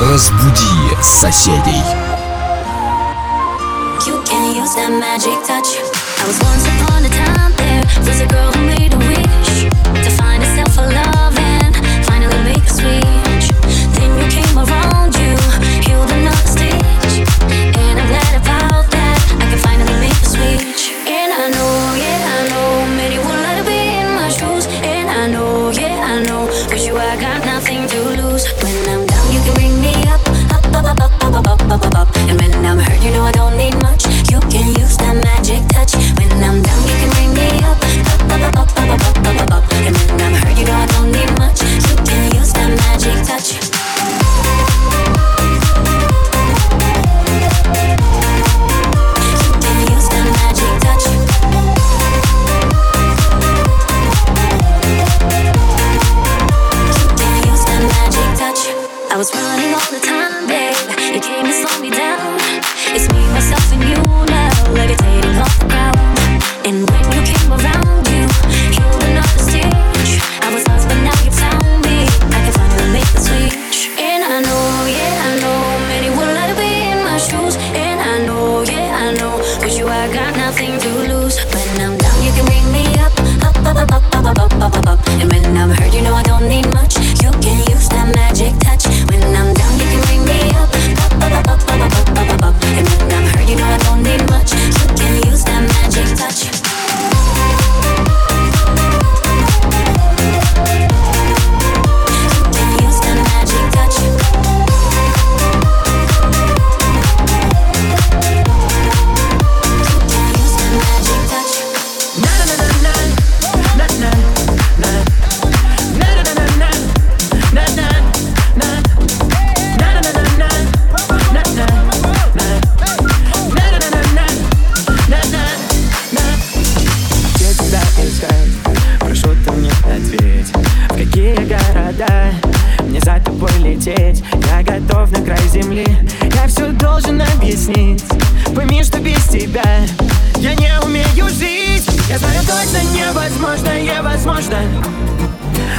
Разбуди соседей. You can use that magic touch. I was once upon a time there,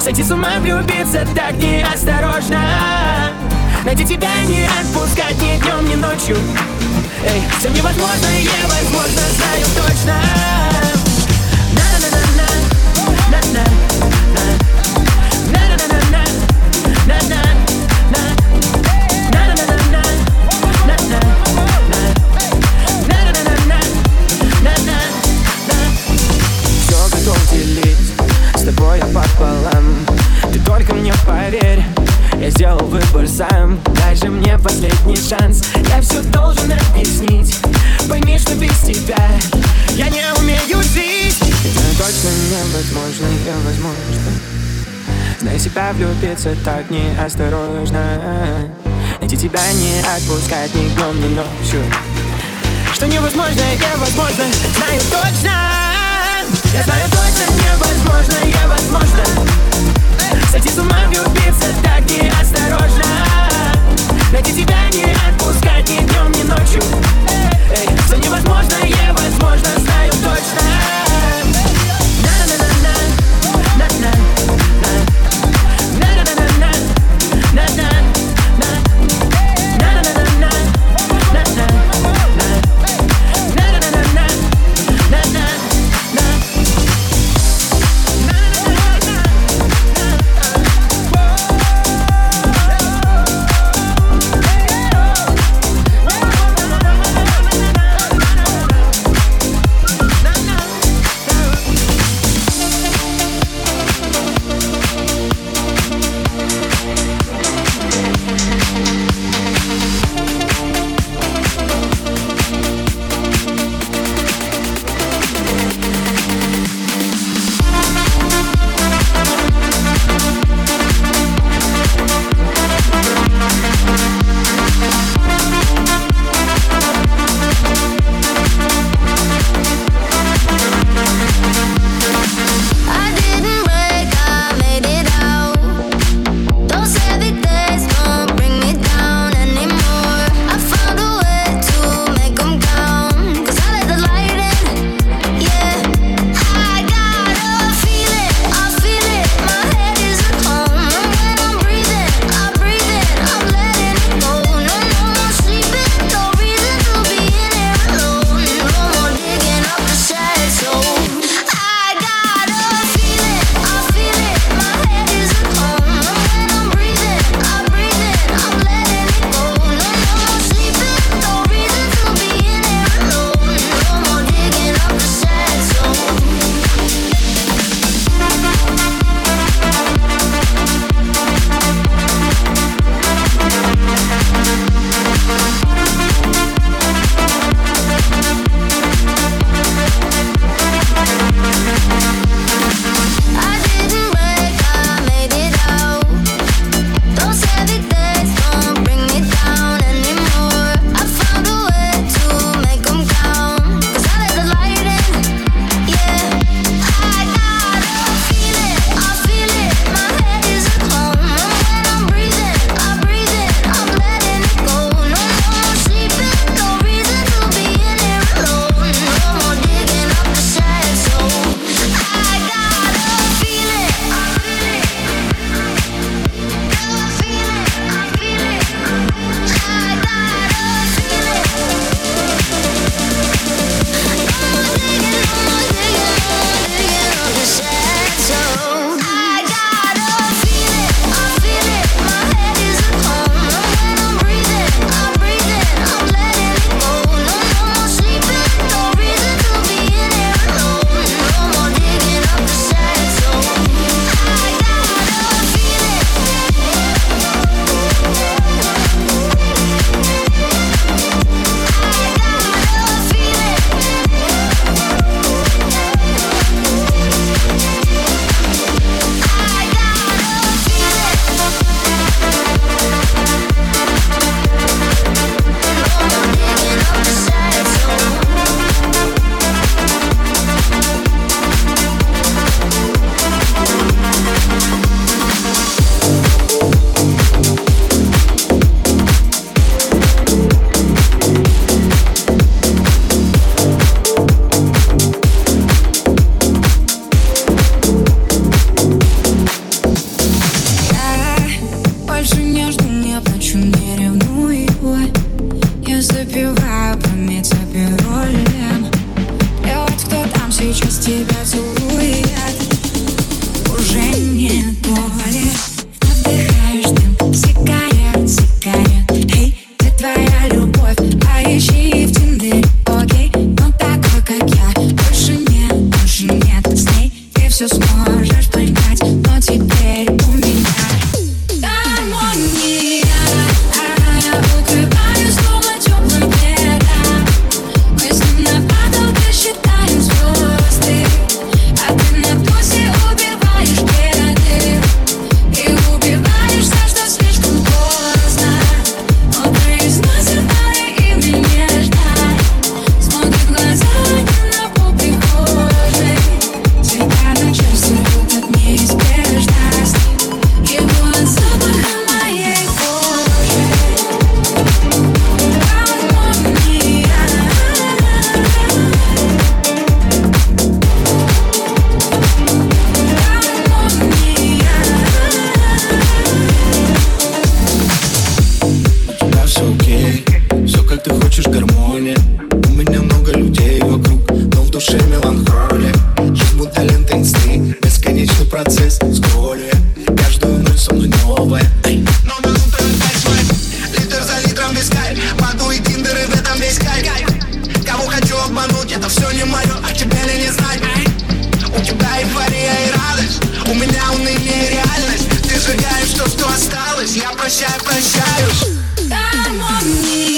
Сойти с ума, влюбиться так неосторожно. Найти тебя не отпускать ни днем, ни ночью. Эй, все невозможно и невозможно, знаю точно. На-на-на-на, на-на двигаться так неосторожно. Найти тебя не отпускать ни днем, ни ночью. Что невозможно, невозможно, знаю точно. Я знаю точно. jak I'm on